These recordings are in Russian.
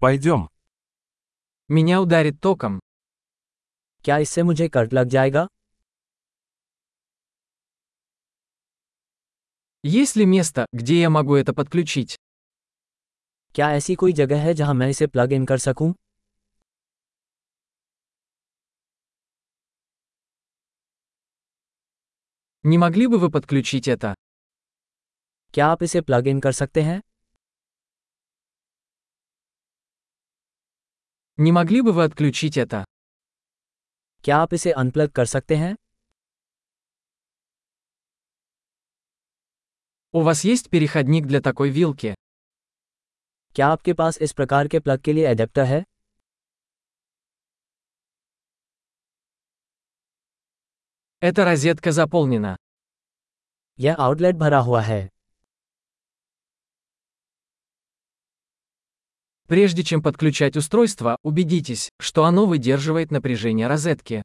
Пойдем. Меня ударит током. क्या इससे मुझे कट लग जाएगा Есть ли место, где я могу это подключить? क्या ऐसी कोई जगह है जहां मैं इसे प्लग इन कर सकूं Не могли бы вы подключить это? क्या आप इसे प्लग इन कर सकते हैं Не могли бы вы отключить это? क्या आप इसे अनप्लग कर सकते हैं У вас есть переходник для такой вилки? क्या आपके पास इस प्रकार के प्लग के लिए एडेप्टर है Эта розетка заполнена. यह आउटलेट भरा हुआ है Прежде чем подключать устройство, убедитесь, что оно выдерживает напряжение розетки.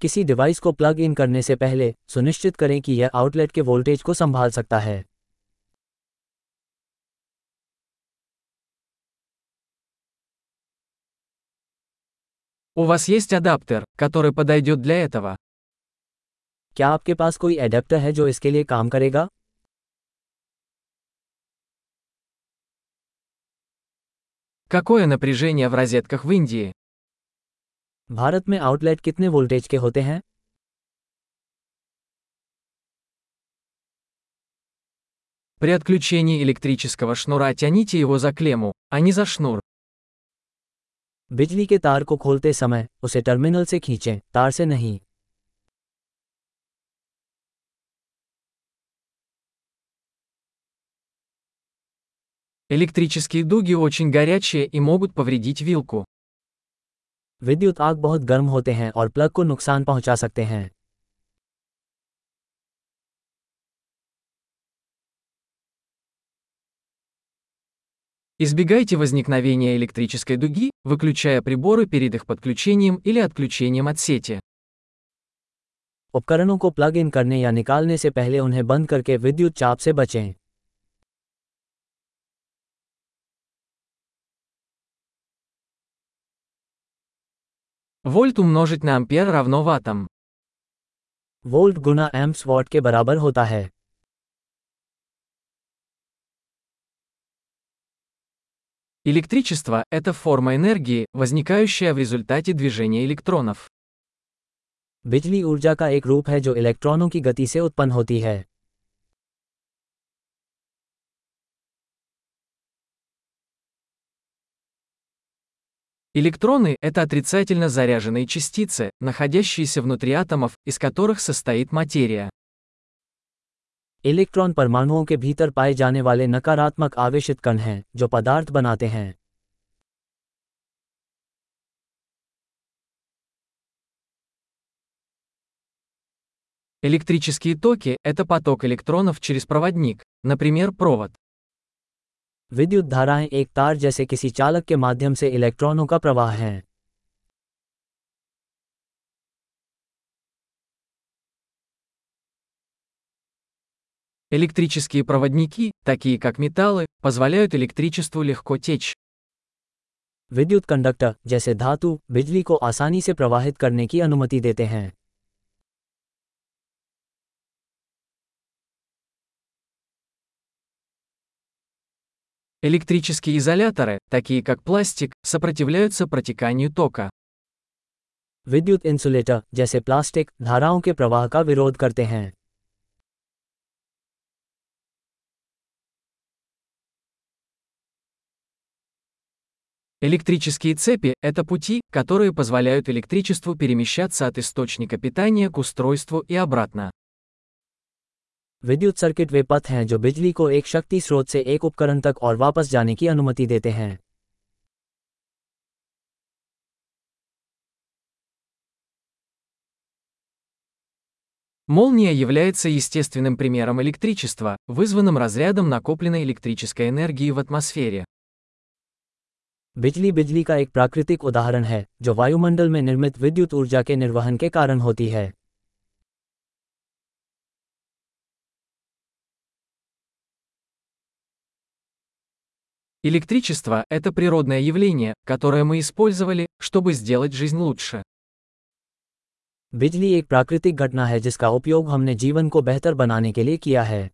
किसी डिवाइस को प्लग इन करने से पहले सुनिश्चित करें कि यह आउटलेट के वोल्टेज को संभाल सकता है У вас есть адаптер, который подойдет для этого? क्या आपके पास कोई एडेप्टर है जो इसके लिए काम करेगा Какое напряжение в розетках в Индии? भारत में आउटलेट कितने वोल्टेज के होते हैं При отключении электрического шнура тяните его за клемму, а не за шнур. बिजली के तार को खोलते समय उसे टर्मिनल से खींचें तार से नहीं Электрические дуги очень горячие и могут повредить вилку. विद्युत आग बहुत गर्म होते हैं और प्लग को नुकसान पहुंचा सकते हैं Избегайте возникновения электрической дуги, выключая приборы перед их подключением или отключением от сети. उपकरणों को प्लग इन करने या निकालने से पहले उन्हें बंद करके विद्युत चाप से बचें Вольт умножить на ампер равно ваттам. वोल्ट गुना एम्प्स वॉट के बराबर होता है Электричество – это форма энергии, возникающая в результате движения электронов. बिजली ऊर्जा का एक रूप है जो इलेक्ट्रॉनों की गति से उत्पन्न होती है Электроны – это отрицательно заряженные частицы, находящиеся внутри атомов, из которых состоит материя. इलेक्ट्रॉन परमाणुओं के भीतर पाए जाने वाले नकारात्मक आवेशित कण हैं जो पदार्थ बनाते हैं Электрические токи – это поток электронов через проводник, например, провод. विद्युत धाराएं एक तार जैसे किसी चालक के माध्यम से इलेक्ट्रॉनों का प्रवाह हैं Электрические проводники, такие как металлы, позволяют электричеству легко течь. विद्युत कंडक्टर जैसे धातु बिजली को आसानी से प्रवाहित करने की अनुमति देते हैं Электрические изоляторы, такие как пластик, сопротивляются протеканию тока. विद्युत इंसुलेटर जैसे प्लास्टिक धाराओं के प्रवाह का विरोध करते हैं Электрические цепи – это пути, которые позволяют электричеству перемещаться от источника питания к устройству и обратно. विद्युत सर्किट वे पथ हैं जो बिजली को एक शक्ति स्रोत से एक उपकरण तक और वापस जाने की अनुमति देते हैं Молния является естественным примером электричества, вызванным разрядом накопленной электрической энергии в атмосфере. बिजली बिजली का एक प्राकृतिक उदाहरण है जो वायुमंडल में निर्मित विद्युत ऊर्जा के निर्वहन के कारण होती है Электричество – это природное явление, которое мы использовали, чтобы сделать жизнь лучше. बिजली एक प्राकृतिक घटना है जिसका उपयोग हमने जीवन को बेहतर बनाने के लिए किया है